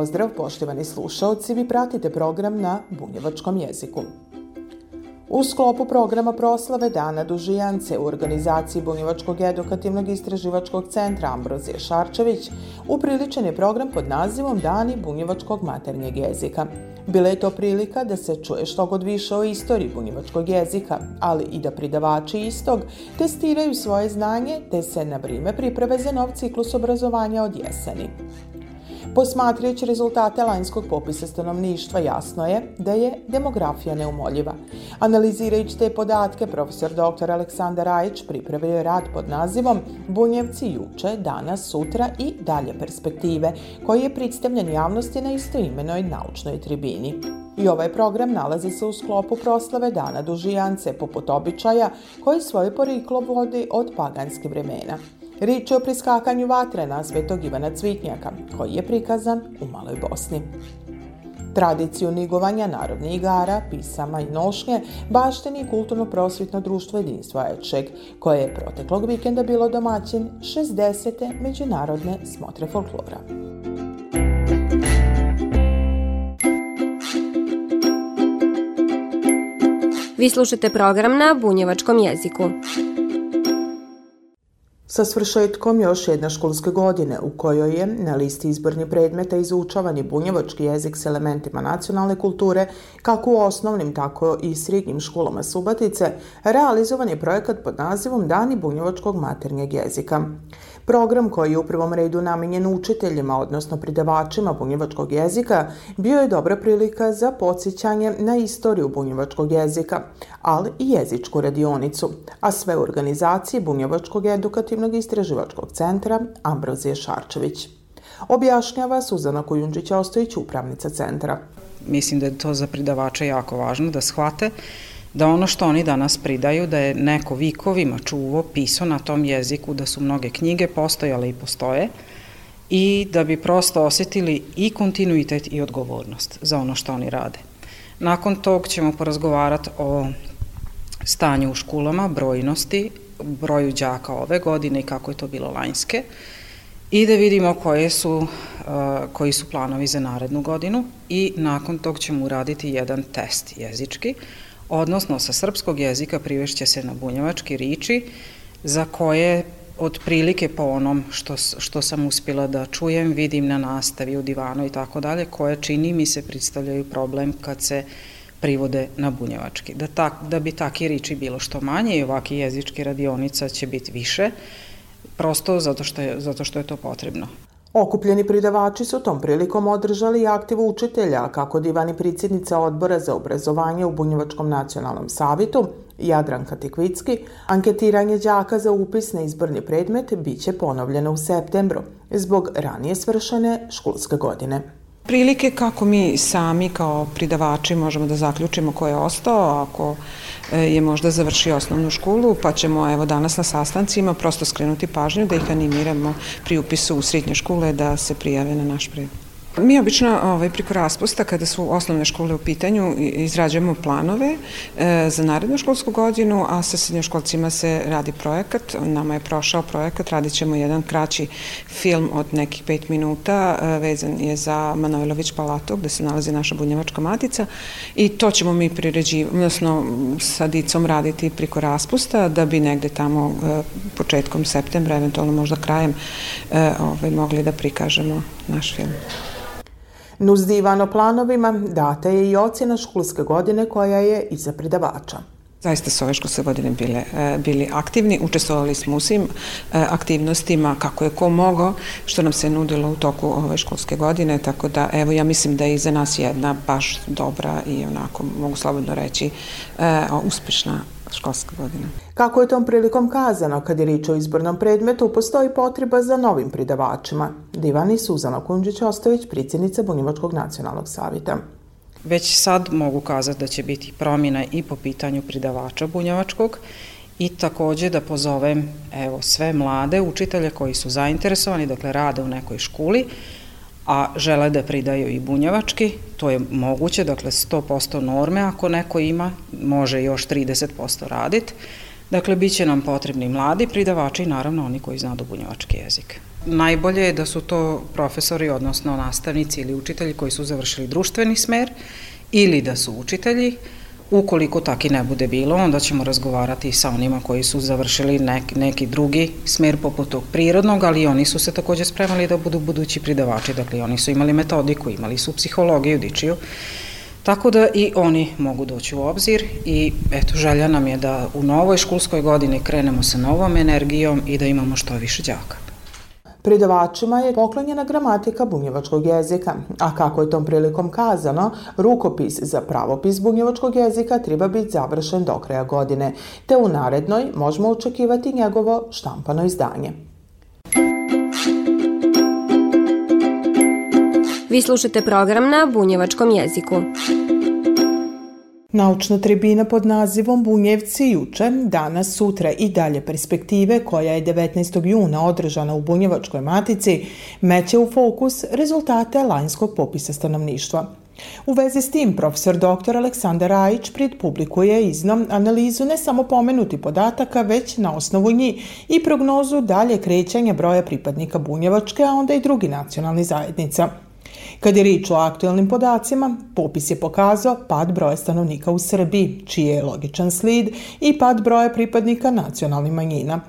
Pozdrav, poštovani slušalci, vi pratite program na bunjevačkom jeziku. U sklopu programa proslave Dana Dužijance u organizaciji Bunjevačkog edukativnog istraživačkog centra Ambrozije Šarčević upriličen je program pod nazivom Dani bunjevačkog maternjeg jezika. Bila je to prilika da se čuje što god više o istoriji bunjevačkog jezika, ali i da pridavači istog testiraju svoje znanje te se na vrime priprave za nov ciklus obrazovanja od jeseni. Posmatrajući rezultate lanjskog popisa stanovništva jasno je da je demografija neumoljiva. Analizirajući te podatke, profesor dr. Aleksandar Rajić pripravio je rad pod nazivom Bunjevci juče, danas, sutra i dalje perspektive, koji je predstavljen javnosti na istoimenoj naučnoj tribini. I ovaj program nalazi se u sklopu proslave Dana Dužijance, poput običaja, koji svoje poriklo vodi od paganskih vremena. Rič je o priskakanju vatre na svetog Ivana Cvitnjaka, koji je prikazan u Maloj Bosni. Tradiciju nigovanja narodnih igara, pisama i nošnje bašteni kulturno-prosvitno društvo jedinstva Ečeg, koje je proteklog vikenda bilo domaćin 60. međunarodne smotre folklora. Vi slušate program na bunjevačkom jeziku sa svršetkom još jedna školske godine u kojoj je na listi izbornih predmeta izučavani bunjevački jezik s elementima nacionalne kulture kako u osnovnim tako i srednjim školama Subatice realizovan je projekat pod nazivom Dani bunjevačkog maternjeg jezika. Program koji je u prvom redu namenjen učiteljima, odnosno pridavačima bunjevačkog jezika, bio je dobra prilika za podsjećanje na istoriju bunjevačkog jezika, ali i jezičku radionicu, a sve u organizaciji Bunjevačkog edukativnog istraživačkog centra Ambrozije Šarčević. Objašnjava Suzana Kujundžić-Ostojić, upravnica centra. Mislim da je to za pridavače jako važno da shvate da ono što oni danas pridaju, da je neko vikovima čuvo, pisao na tom jeziku, da su mnoge knjige postojale i postoje i da bi prosto osetili i kontinuitet i odgovornost za ono što oni rade. Nakon tog ćemo porazgovarati o stanju u školama, brojnosti, broju đaka ove godine i kako je to bilo lanjske i da vidimo koje su, uh, koji su planovi za narednu godinu i nakon tog ćemo uraditi jedan test jezički odnosno sa srpskog jezika privešće se na bunjevački riči, za koje otprilike po onom što, što sam uspjela da čujem, vidim na nastavi u divanu i tako dalje, koje čini mi se predstavljaju problem kad se privode na bunjevački. Da, tak, da bi taki riči bilo što manje i ovaki jezički radionica će biti više, prosto zato što je, zato što je to potrebno. Okupljeni pridavači su tom prilikom održali aktivu učitelja, kako divani predsjednica odbora za obrazovanje u Bunjevačkom nacionalnom savitu, Jadranka Tikvicki, anketiranje đaka za upis na izborni predmet biće ponovljeno u septembru, zbog ranije svršene školske godine. Prilike kako mi sami kao pridavači možemo da zaključimo ko je ostao, ako e, je možda završio osnovnu školu, pa ćemo evo danas na sastancima prosto skrenuti pažnju da ih animiramo pri upisu u srednje škole da se prijave na naš predmet. Mi obično ovaj, priko raspusta, kada su osnovne škole u pitanju, izrađujemo planove e, za narednu školsku godinu, a sa srednjoškolcima se radi projekat. Nama je prošao projekat, radit ćemo jedan kraći film od nekih pet minuta, e, vezan je za Manojlović Palato, gde se nalazi naša bunjevačka matica i to ćemo mi priređivati, odnosno sa dicom raditi priko raspusta, da bi negde tamo e, početkom septembra, eventualno možda krajem, e, ovaj, mogli da prikažemo naš film. Nuzdivano planovima data je i ocjena školske godine koja je iza predavača. Zaista su ove školske godine bile, e, bili aktivni, učestvovali smo u svim e, aktivnostima kako je ko mogao, što nam se nudilo u toku ove školske godine, tako da evo ja mislim da je iza nas jedna baš dobra i onako mogu slobodno reći e, uspešna školska godina. Kako je tom prilikom kazano, kad je rič o izbornom predmetu, postoji potreba za novim pridavačima. Divani Suzana Kunđić-Ostović, predsjednica Bunjevačkog nacionalnog savita. Već sad mogu kazati da će biti promjena i po pitanju pridavača bunjevačkog i takođe da pozovem evo, sve mlade učitelje koji su zainteresovani, dakle rade u nekoj školi, a žele da pridaju i bunjevački, to je moguće, dakle 100% norme ako neko ima, može još 30% raditi. Dakle, bit će nam potrebni mladi pridavači i naravno oni koji znadu bunjevački jezik. Najbolje je da su to profesori, odnosno nastavnici ili učitelji koji su završili društveni smer ili da su učitelji, Ukoliko taki ne bude bilo, onda ćemo razgovarati sa onima koji su završili nek, neki drugi smer poput tog prirodnog, ali oni su se takođe spremali da budu budući pridavači, dakle oni su imali metodiku, imali su psihologiju, dičiju, Tako da i oni mogu doći u obzir i eto želja nam je da u novoj školskoj godini krenemo sa novom energijom i da imamo što više đaka. Pridavačima je poklonjena gramatika bunjevačkog jezika, a kako je tom prilikom kazano, rukopis za pravopis bunjevačkog jezika treba biti završen do kraja godine, te u narednoj možemo očekivati njegovo štampano izdanje. Vi slušate program na bunjevačkom jeziku. Naučna tribina pod nazivom Bunjevci juče, danas, sutra i dalje perspektive, koja je 19. juna održana u Bunjevačkoj matici, meće u fokus rezultate lanjskog popisa stanovništva. U vezi s tim, profesor dr. Aleksandar Rajić publikuje iznom analizu ne samo pomenuti podataka, već na osnovu njih i prognozu dalje krećanja broja pripadnika Bunjevačke, a onda i drugi nacionalni zajednica – Kad je rič o aktuelnim podacima, popis je pokazao pad broja stanovnika u Srbiji, čiji je logičan slid i pad broja pripadnika nacionalnih manjina.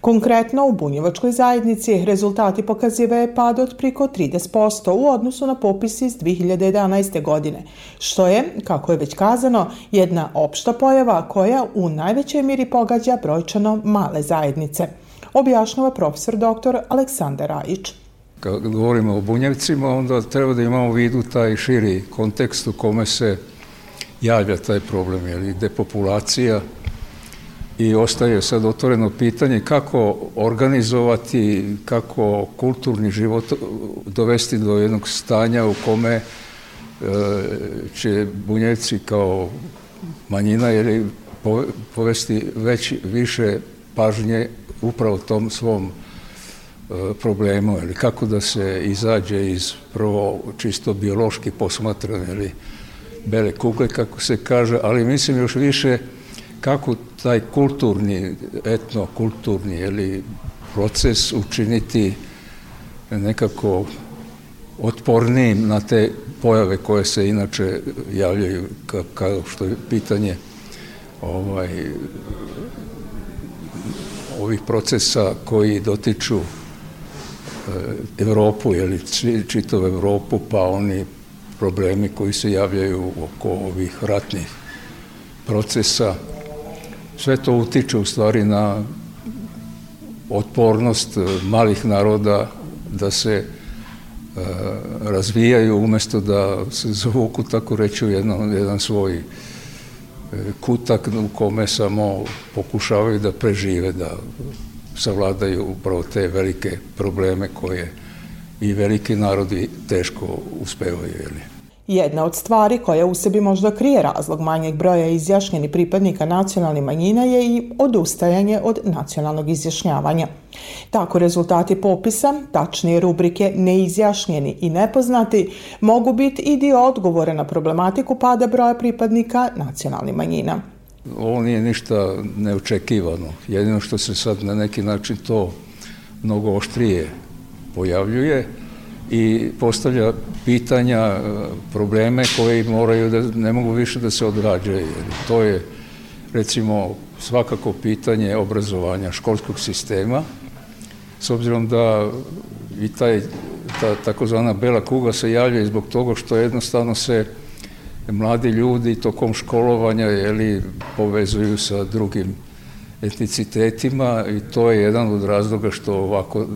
Konkretno, u Bunjevačkoj zajednici rezultati je pad od priko 30% u odnosu na popis iz 2011. godine, što je, kako je već kazano, jedna opšta pojava koja u najvećoj miri pogađa brojčano male zajednice, objašnjava profesor dr. Aleksandar Rajić. Kad govorimo o bunjevcima, onda treba da imamo vidu taj širi kontekst u kome se javlja taj problem, jer depopulacija. I ostaje sad otvoreno pitanje kako organizovati, kako kulturni život dovesti do jednog stanja u kome e, će bunjevci kao manjina ili povesti već više pažnje upravo tom svom problemu, ili kako da se izađe iz prvo čisto biološki posmatrane ili bele kugle, kako se kaže, ali mislim još više kako taj kulturni, etnokulturni ili proces učiniti nekako otpornijim na te pojave koje se inače javljaju kao što je pitanje ovaj, ovih procesa koji dotiču E, Evropu, ili čitavu Evropu, pa oni problemi koji se javljaju oko ovih ratnih procesa, sve to utiče u stvari na otpornost e, malih naroda da se e, razvijaju umesto da se zavuku, tako reći, u jedan, jedan svoj kutak u kome samo pokušavaju da prežive, da savladaju upravo te velike probleme koje i veliki narodi teško uspevaju. Jeli. Jedna od stvari koja u sebi možda krije razlog manjeg broja izjašnjenih pripadnika nacionalnih manjina je i odustajanje od nacionalnog izjašnjavanja. Tako rezultati popisa, tačnije rubrike neizjašnjeni i nepoznati, mogu biti i dio odgovora na problematiku pada broja pripadnika nacionalnih manjina. Ovo nije ništa neočekivano. Jedino što se sad na neki način to mnogo oštrije pojavljuje i postavlja pitanja, e, probleme koji moraju da ne mogu više da se odgađaju. To je recimo svakako pitanje obrazovanja školskog sistema, s obzirom da i taj, ta takozvana bela kuga se javlja zbog toga što jednostavno se mladi ljudi tokom školovanja jeli, povezuju sa drugim etnicitetima i to je jedan od razloga što ovako,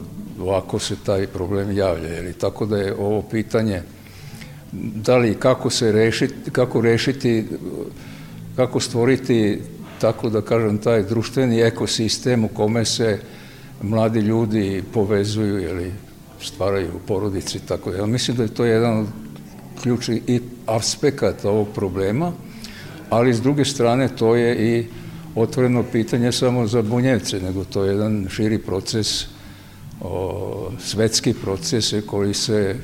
ovako se taj problem javlja. Jeli. Tako da je ovo pitanje da li kako se rešiti, kako rešiti, kako stvoriti tako da kažem, taj društveni ekosistem u kome se mladi ljudi povezuju ili stvaraju porodici, tako da. Ja mislim da je to jedan od ključnih aspekata ovog problema, ali s druge strane to je i otvoreno pitanje samo za bunjevce, nego to je jedan širi proces, o, svetski proces koji se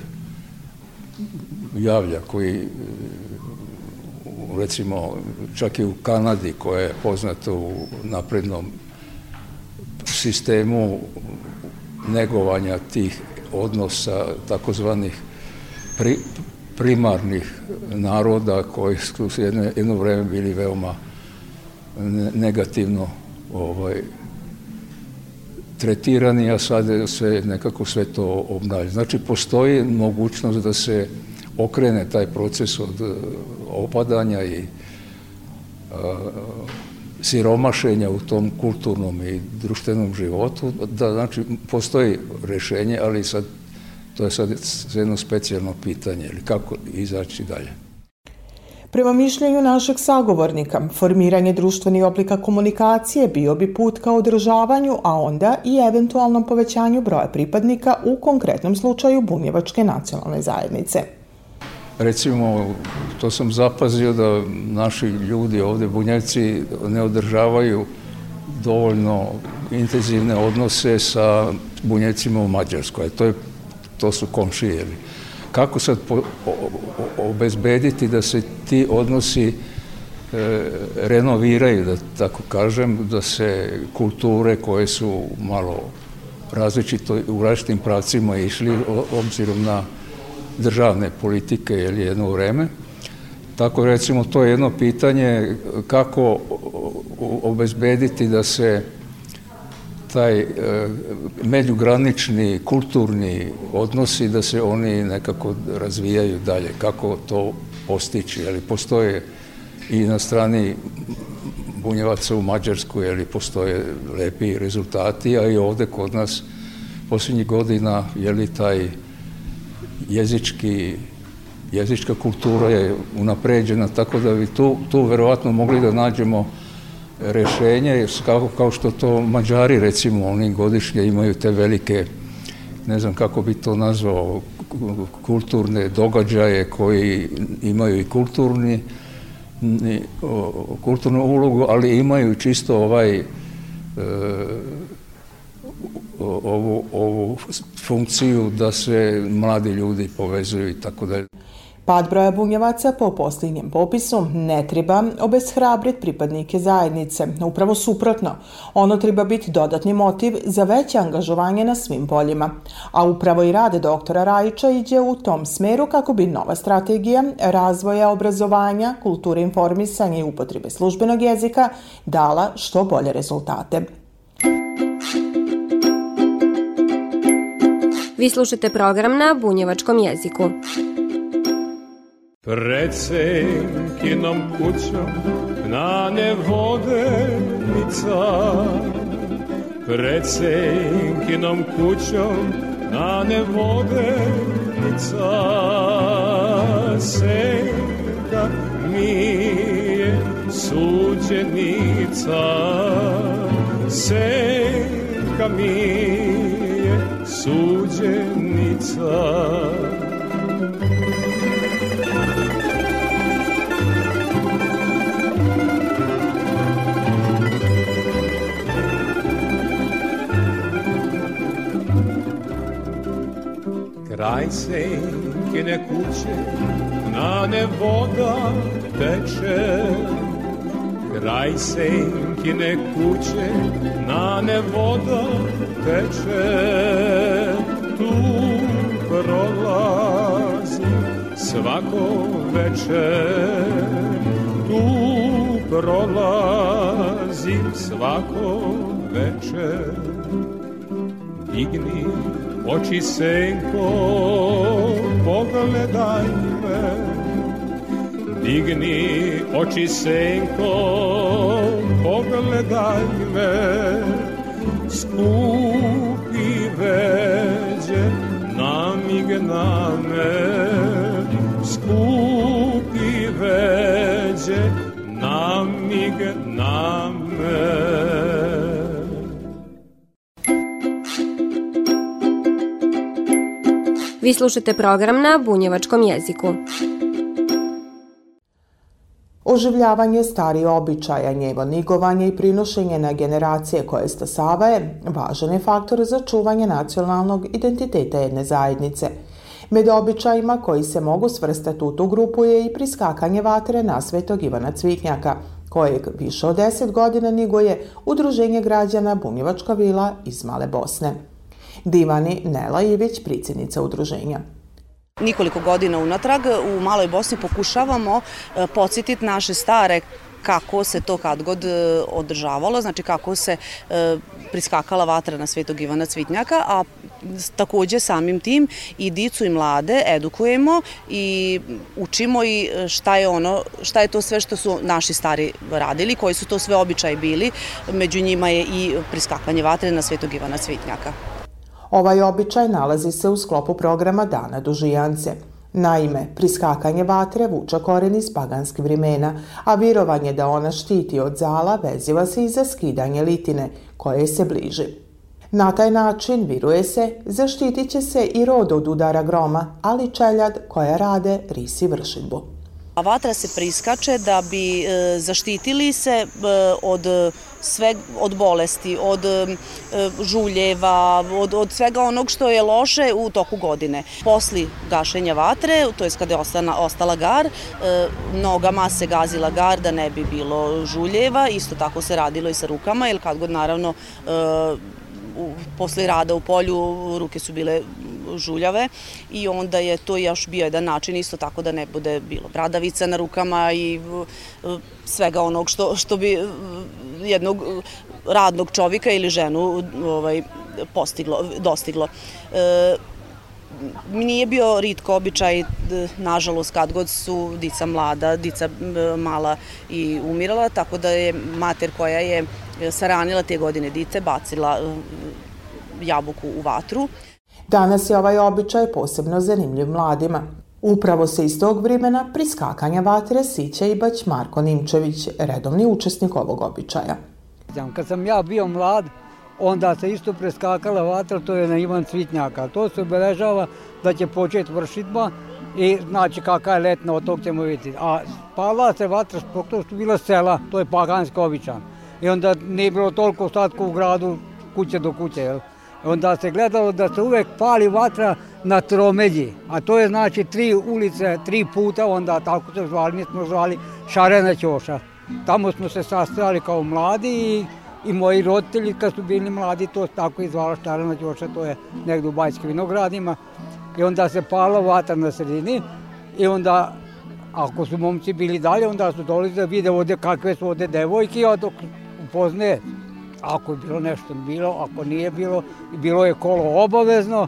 javlja, koji recimo čak i u Kanadi koja je poznata u naprednom sistemu negovanja tih odnosa takozvanih pri, primarnih naroda koji su jedno, jedno vreme bili veoma negativno ovaj, tretirani, a sad se nekako sve to obnavlja. Znači, postoji mogućnost da se okrene taj proces od uh, opadanja i a, uh, siromašenja u tom kulturnom i društvenom životu, da znači postoji rešenje, ali sad to je sad jedno specijalno pitanje, ili kako izaći dalje. Prema mišljenju našeg sagovornika, formiranje društvenih oblika komunikacije bio bi put ka održavanju, a onda i eventualnom povećanju broja pripadnika u konkretnom slučaju bunjevačke nacionalne zajednice. Recimo, to sam zapazio da naši ljudi ovde, bunjevci, ne održavaju dovoljno intenzivne odnose sa bunjevcima u Mađarskoj. To, je, to su komšije. Kako sad po, o, obezbediti da se ti odnosi e, renoviraju, da tako kažem, da se kulture koje su malo različito u različitim pravcima išli obzirom na državne politike ili jedno vreme. Tako recimo to je jedno pitanje kako obezbediti da se taj e, međugranični kulturni odnosi da se oni nekako razvijaju dalje. Kako to postići? Ali postoje i na strani bunjevaca u Mađarsku, ali postoje lepi rezultati, a i ovde kod nas posljednjih godina je li taj jezički, jezička kultura je unapređena, tako da bi tu, tu verovatno mogli da nađemo rešenje, kao, kao što to Mađari recimo, oni godišnje imaju te velike, ne znam kako bi to nazvao, kulturne događaje koji imaju i kulturni, kulturnu ulogu, ali imaju čisto ovaj e, ovu, ovu funkciju da se mladi ljudi povezuju i tako dalje. Pad broja bunjevaca po posljednjem popisu ne treba obeshrabriti pripadnike zajednice. Upravo suprotno, ono treba biti dodatni motiv za veće angažovanje na svim poljima. A upravo i rade doktora Rajića iđe u tom smeru kako bi nova strategija razvoja obrazovanja, kulture informisanja i upotrebe službenog jezika dala što bolje rezultate. Vi slušate program na bunjevačkom jeziku. Pred senkinom kućom na nevodenica Pred senkinom kućom na nevodenica Senka mi je suđenica. Senka mi je suđenica Kraj senkine kuće na ne voda teče. Kraj senkine kuće na ne voda teče. Tu prolazi svako večer Tu prolazi svako večer Digni oči senko, pogledaj me. Digni oči senko, pogledaj me. Skupi veđe, namigne me. Skupi veđe, namigne me. Vi slušate program na bunjevačkom jeziku. Oživljavanje stari običaja, njevo nigovanje i prinošenje na generacije koje stasavaje važan je faktor za čuvanje nacionalnog identiteta jedne zajednice. Med običajima koji se mogu svrstati u tu grupu je i priskakanje vatre na svetog Ivana Cvitnjaka, kojeg više od 10 godina niguje Udruženje građana Bunjevačka vila iz Male Bosne. Divani Nela Ivić, predsjednica udruženja. Nikoliko godina unatrag u Maloj Bosni pokušavamo e, podsjetiti naše stare kako se to kad god e, održavalo, znači kako se e, priskakala vatra na Svetog Ivana Cvitnjaka, a takođe samim tim i dicu i mlade edukujemo i učimo i šta je ono, šta je to sve što su naši stari radili, koji su to sve običaji bili, među njima je i priskakanje vatre na Svetog Ivana Cvitnjaka. Ovaj običaj nalazi se u sklopu programa Dana dužijance. Naime, priskakanje vatre vuča koren iz paganskih vremena, a virovanje da ona štiti od zala veziva se i za skidanje litine, koje se bliži. Na taj način, viruje se, zaštitit će se i rod od udara groma, ali čeljad koja rade risi vršidbu. A vatra se priskače da bi e, zaštitili se e, od sve od bolesti, od e, žuljeva, od, od svega onog što je loše u toku godine. Posli gašenja vatre, to je kada je ostala, ostala gar, nogama se gazila gar da ne bi bilo žuljeva, isto tako se radilo i sa rukama, jer kad god naravno u, posle rada u polju ruke su bile žuljave i onda je to još bio jedan način isto tako da ne bude bilo bradavica na rukama i svega onog što, što bi jednog radnog čovjeka ili ženu ovaj, postiglo, dostiglo. E, nije bio ritko običaj, nažalost, kad god su dica mlada, dica mala i umirala, tako da je mater koja je saranila te godine dice, bacila jabuku u vatru. Danas je ovaj običaj posebno zanimljiv mladima. Upravo se iz tog vremena priskakanja vatre sića i bać Marko Nimčević, redovni učesnik ovog običaja. Kad sam ja bio mlad, onda se isto preskakala vatra, to je na Ivan Cvitnjaka. To se obeležava da će početi vršitba i znači kakva je letna, od tog ćemo vidjeti. A pala se vatra, to su bila sela, to je paganski običan. I onda nije bilo toliko ostatka u gradu, kuće do kuće, jel? onda se gledalo da se uvek pali vatra na Tromelji, a to je znači tri ulice, tri puta, onda tako se zvali, mi smo zvali Šarena Ćoša. Tamo smo se sastajali kao mladi i, i moji roditelji kad su bili mladi to tako i zvala Šarena Ćoša, to je negde u Bajskim vinogradima. I onda se pala vatra na sredini i onda ako su momci bili dalje, onda su dolazili da vide ovde kakve su ovde devojke, a dok upoznaje Ako je bilo nešto bilo, ako nije bilo, bilo je kolo obavezno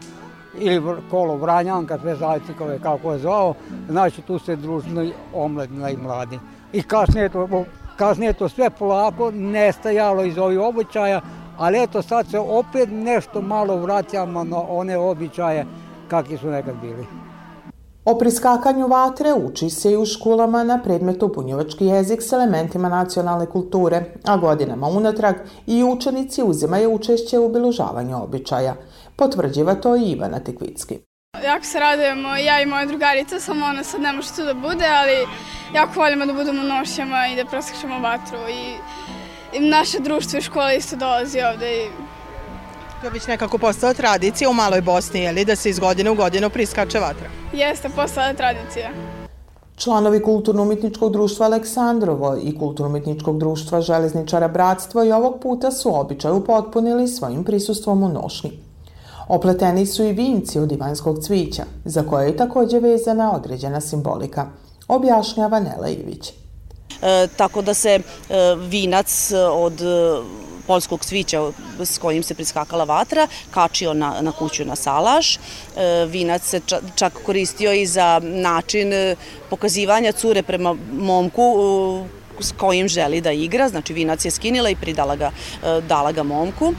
ili kolo Vranjanka, sve zajcikove kako je zvao, znači tu se družno omladina i mladi. I kasnije to, kasnije to sve polako nestajalo iz ovih običaja, ali eto sad se opet nešto malo vraćamo na one običaje kakvi su nekad bili. O priskakanju vatre uči se i u školama na predmetu bunjevački jezik s elementima nacionalne kulture, a godinama unatrag i učenici uzimaju učešće u obilužavanju običaja. Potvrđiva to i Ivana Tekvicki. Jako se radujemo, ja i moja drugarica, samo ona sad ne može tu da bude, ali jako voljamo da budemo nošćama i da preskačemo vatru i, i naše društvo i škola isto dolazi ovde i To je već nekako postala tradicija u Maloj Bosni, je li, da se iz godine u godinu priskače vatra? Jeste, postala tradicija. Članovi Kulturno-umetničkog društva Aleksandrovo i Kulturno-umetničkog društva Železničara Bratstvo i ovog puta su običaj upotpunili svojim prisustvom u nošnji. Opleteni su i vinci od divanskog cvića, za koje je takođe vezana određena simbolika, objašnjava Nela Ivić. E, tako da se e, vinac od poljskog svića s kojim se priskakala vatra, kačio na, na kuću na salaš. E, vinac se čak koristio i za način e, pokazivanja cure prema momku s kojim želi da igra, znači vinac je skinila i pridala ga, e, dala ga momku.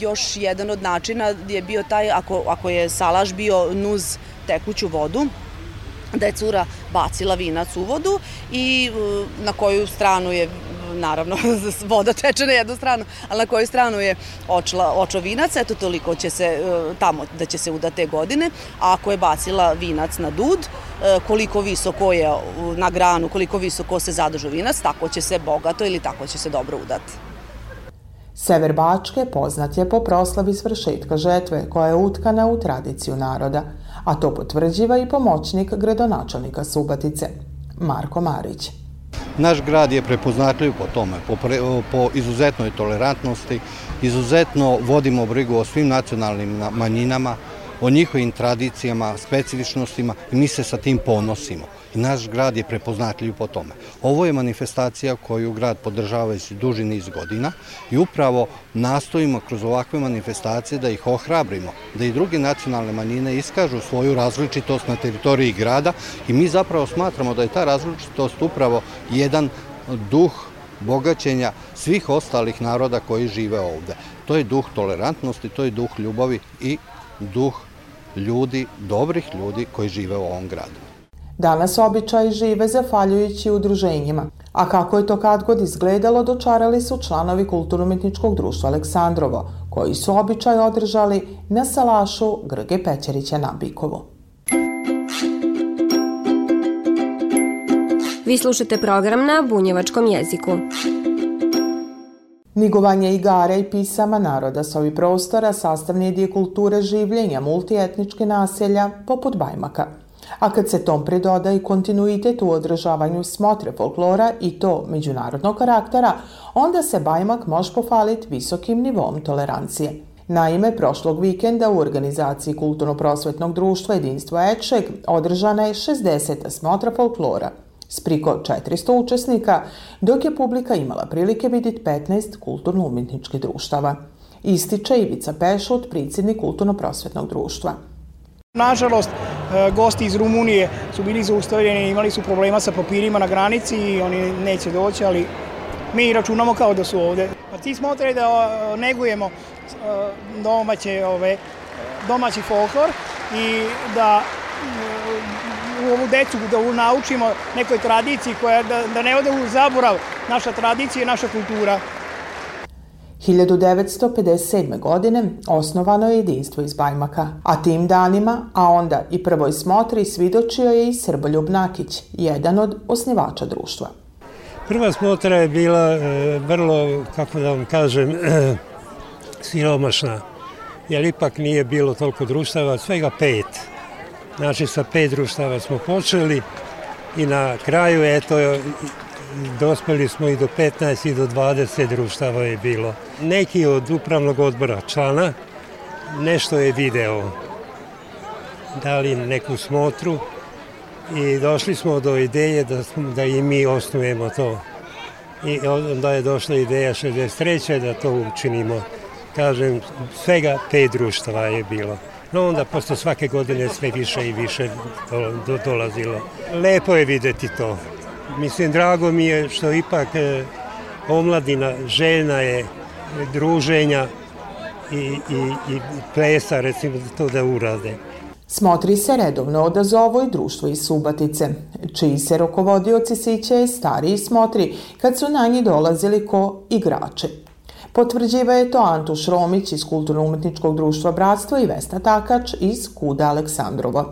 još jedan od načina je bio taj, ako, ako je salaš bio nuz tekuću vodu, da je cura bacila vinac u vodu i na koju stranu je naravno voda teče na jednu stranu, ali na koju stranu je očla, očo vinac, eto toliko će se tamo da će se uda te godine, a ako je bacila vinac na dud, koliko visoko je na granu, koliko visoko se zadržu vinac, tako će se bogato ili tako će se dobro udati. Sever Bačke poznat je po proslavi svršetka žetve koja je utkana u tradiciju naroda, a to potvrđiva i pomoćnik gradonačelnika Subatice, Marko Marić. Naš grad je prepoznatljiv po tome, po, pre, po izuzetnoj tolerantnosti, izuzetno vodimo brigu o svim nacionalnim manjinama, o njihovim tradicijama, specifičnostima i mi se sa tim ponosimo. I naš grad je prepoznatljiv po tome. Ovo je manifestacija koju grad podržava već duži niz godina i upravo nastojimo kroz ovakve manifestacije da ih ohrabrimo, da i druge nacionalne manjine iskažu svoju različitost na teritoriji grada i mi zapravo smatramo da je ta različitost upravo jedan duh bogaćenja svih ostalih naroda koji žive ovde. To je duh tolerantnosti, to je duh ljubavi i duh ljudi, dobrih ljudi koji žive u ovom gradu. Danas običaji žive zafaljujući udruženjima, a kako je to kad god izgledalo dočarali su članovi Kulturno-umetničkog društva Aleksandrovo, koji su običaj održali na salašu Grge Pećerića na Bikovu. Vi slušate program na bunjevačkom jeziku. Nigovanje igara i pisama naroda s ovih prostora sastavni je dio kulture življenja multietničke naselja poput Bajmaka. A kad se tom pridoda i kontinuitet u održavanju smotre folklora i to međunarodnog karaktera, onda se Bajmak može pofaliti visokim nivom tolerancije. Naime, prošlog vikenda u organizaciji Kulturno-prosvetnog društva Jedinstvo Ekšeg održana je 60. smotra folklora – s priko 400 učesnika, dok je publika imala prilike vidjeti 15 kulturno-umjetničkih društava. Ističe Ivica Pešut, predsjednik Kulturno-prosvetnog društva. Nažalost, e, gosti iz Rumunije su bili zaustavljeni, imali su problema sa papirima na granici i oni neće doći, ali mi računamo kao da su ovde. Pa ti smo otrej da e, negujemo e, domaće, ove, domaći folklor i da u ovu decu da naučimo nekoj tradiciji koja da, da ne ode u zaborav naša tradicija i naša kultura. 1957. godine osnovano je jedinstvo iz Bajmaka, a tim danima, a onda i prvoj smotri svidočio je i Srboljub Nakić, jedan od osnivača društva. Prva smotra je bila e, vrlo, kako da vam kažem, e, siromašna, jer ipak nije bilo toliko društava, svega pet. Znači sa pet društava smo počeli i na kraju eto dospeli smo i do 15 i do 20 društava je bilo. Neki od upravnog odbora člana nešto je video, dali neku smotru i došli smo do ideje da, da i mi osnujemo to. I onda je došla ideja 63. da to učinimo. Kažem, svega pet društava je bilo. No onda posle svake godine sve više i više do, dolazilo. Lepo je videti to. Mislim, drago mi je što ipak e, omladina željna je druženja i, i, i plesa, recimo, to da urade. Smotri se redovno odazovo i društvo iz Subatice, čiji se rokovodioci siće stariji smotri kad su na njih dolazili ko igrače. Potvrđiva je to Antuš Romić iz Kulturno-umetničkog društva Bratstvo i Vesna Takač iz Kuda Aleksandrova.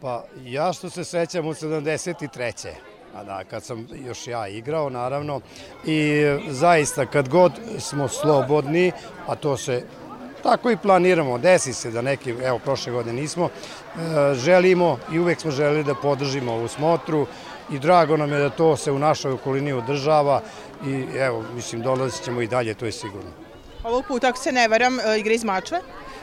Pa ja što se sećam u 73. A da, kad sam još ja igrao, naravno, i zaista kad god smo slobodni, a to se tako i planiramo, desi se da neki, evo prošle godine nismo, e, želimo i uvek smo želeli da podržimo ovu smotru i drago nam je da to se u našoj okolini održava i evo, mislim, dolazit ćemo i dalje, to je sigurno. Ovog puta, ako se ne varam, e, igre iz Mačve?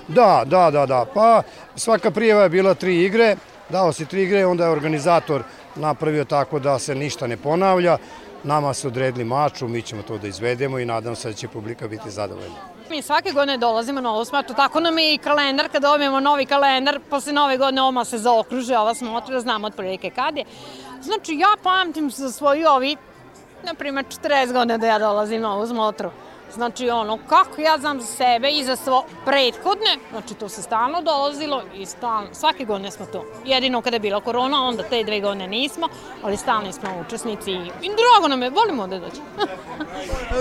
Da, da, da, da. Pa svaka prijeva je bila tri igre, dao se tri igre, onda je organizator napravio tako da se ništa ne ponavlja. Nama su odredili maču, mi ćemo to da izvedemo i nadam se da će publika biti zadovoljna. Mi svake godine dolazimo na ovu smatru, tako nam je i kalendar, kada dobijemo novi kalendar, posle nove godine oma se zaokruže ova smotra, da znamo otprilike kad je. Znači, ja pamtim za svoju ovi, na primjer, 40 godina da ja dolazim na ovu smotru. Znači, ono, kako ja znam za sebe i za svo prethodne, znači to se stalno dolazilo i stalno, svake godine smo to. Jedino kada je bila korona, onda te dve godine nismo, ali stalni smo učesnici i, i drago nam je, volimo da dođe.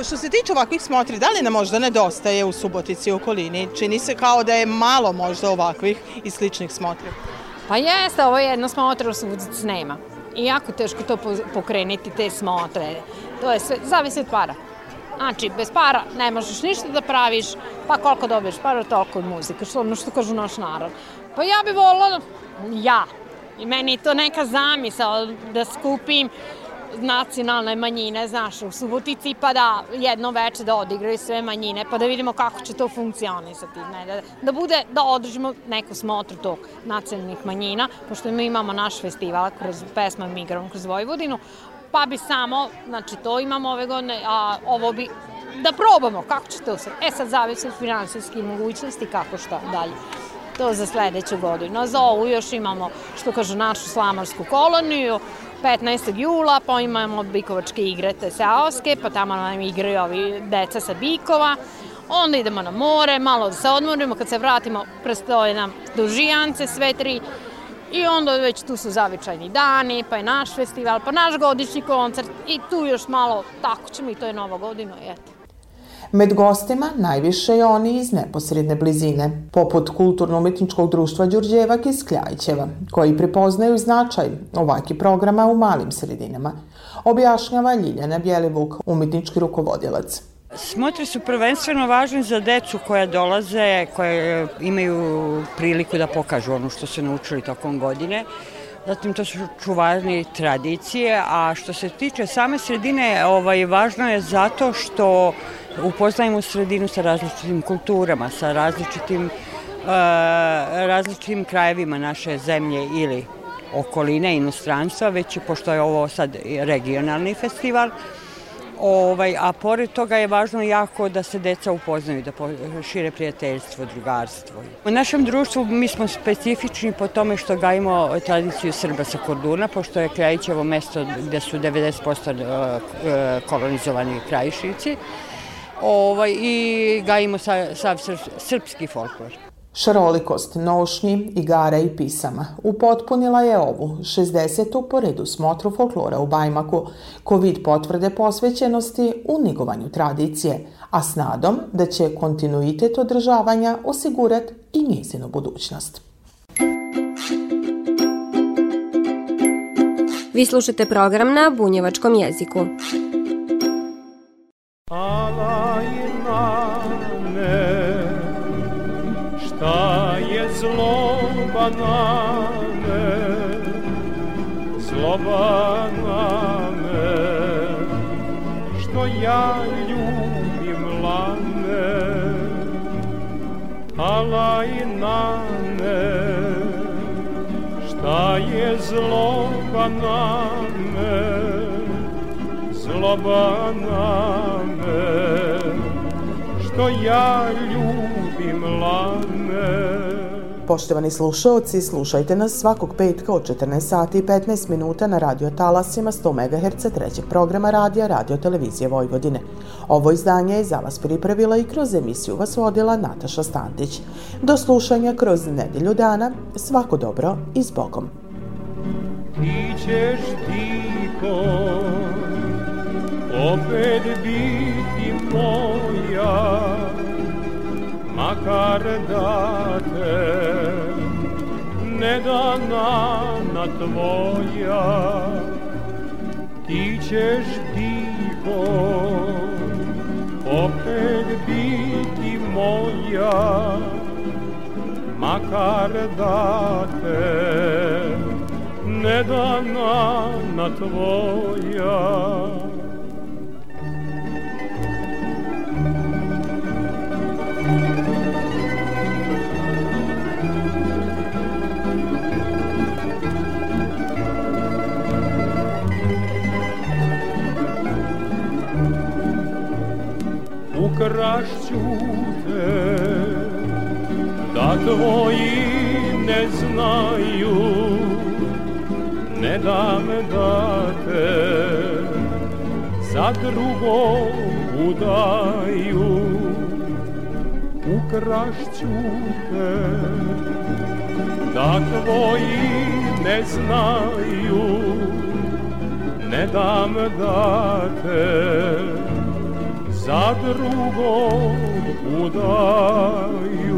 Što se tiče ovakvih smotri, da li nam možda nedostaje u Subotici i okolini? Čini se kao da je malo možda ovakvih i sličnih smotri. Pa jeste, ovo je jedna smotra u Subotici nema. I jako teško to pokreniti, te smotre. To je sve, zavisi od para. Znači, bez para ne možeš ništa da praviš, pa koliko dobiješ para, toliko od muzike, što ono što kažu naš narod. Pa ja bih volila, ja, i meni je to neka zamisao da skupim nacionalne manjine, znaš, u Subotici, pa da jedno veče da odigraju sve manjine, pa da vidimo kako će to funkcionisati, ne, da, da bude, da održimo neku smotru tog nacionalnih manjina, pošto mi imamo naš festival kroz pesma Migrom kroz Vojvodinu, pa bi samo, znači to imamo ove godine, a ovo bi da probamo kako će to se. E sad zavisi od finansijskih mogućnosti kako šta dalje. To za sledeću godinu. A za ovu još imamo, što kaže, našu slamarsku koloniju, 15. jula, pa imamo bikovačke igre te seoske, pa tamo nam igraju ovi deca sa bikova. Onda idemo na more, malo da se odmorimo, kad se vratimo, prestoje nam dužijance, sve tri I onda već tu su zavičajni dani, pa je naš festival, pa naš godišnji koncert i tu još malo, tako ćemo i to je nova godina eto. Med gostima najviše je oni iz neposredne blizine, poput Kulturno-umetničkog društva Đurđevak iz Kljajićeva, koji prepoznaju značaj ovaki programa u malim sredinama, objašnjava Ljiljana Bjelivuk, umetnički rukovodilac. Smotre su prvenstveno važne za decu koja dolaze, koje imaju priliku da pokažu ono što su naučili tokom godine. Zatim to su čuvanje tradicije, a što se tiče same sredine, ovaj, važno je zato što upoznajemo sredinu sa različitim kulturama, sa različitim, uh, različitim krajevima naše zemlje ili okoline, inostranstva, već pošto je ovo sad regionalni festival, Ovaj, a pored toga je važno jako da se deca upoznaju, da šire prijateljstvo, drugarstvo. U našem društvu mi smo specifični po tome što gajimo tradiciju Srba sa Korduna, pošto je Krajićevo mesto gde su 90% e, kolonizovani krajišnici. Ovaj, I gajimo sav, sav srpski folklor. Šarolikost nošnji, igara i pisama upotpunila je ovu 60. po redu smotru folklora u Bajmaku, ko potvrde posvećenosti u negovanju tradicije, a s nadom da će kontinuitet održavanja osigurati i njezinu budućnost. Vi slušate program na bunjevačkom jeziku. Što ja ljubim lane. Poštovani slušalci, slušajte nas svakog petka od 14 sati i 15 minuta na radio talasima 100 MHz trećeg programa radija Radio Televizije Vojvodine. Ovo izdanje je za vas pripravila i kroz emisiju vas vodila Nataša Stantić. Do slušanja kroz nedelju dana, svako dobro i s Bogom. Ti ćeš tiho opet biti moja, makar da te ne da na tvoja, ti ćeš tiho opet biti moja, makar da te ne da na tvoja. Ukrašću te da tvoji ne znaju ne dam da te za drugog udaju ukrašću te da tvoji ne znaju ne dam da te za drugog udaju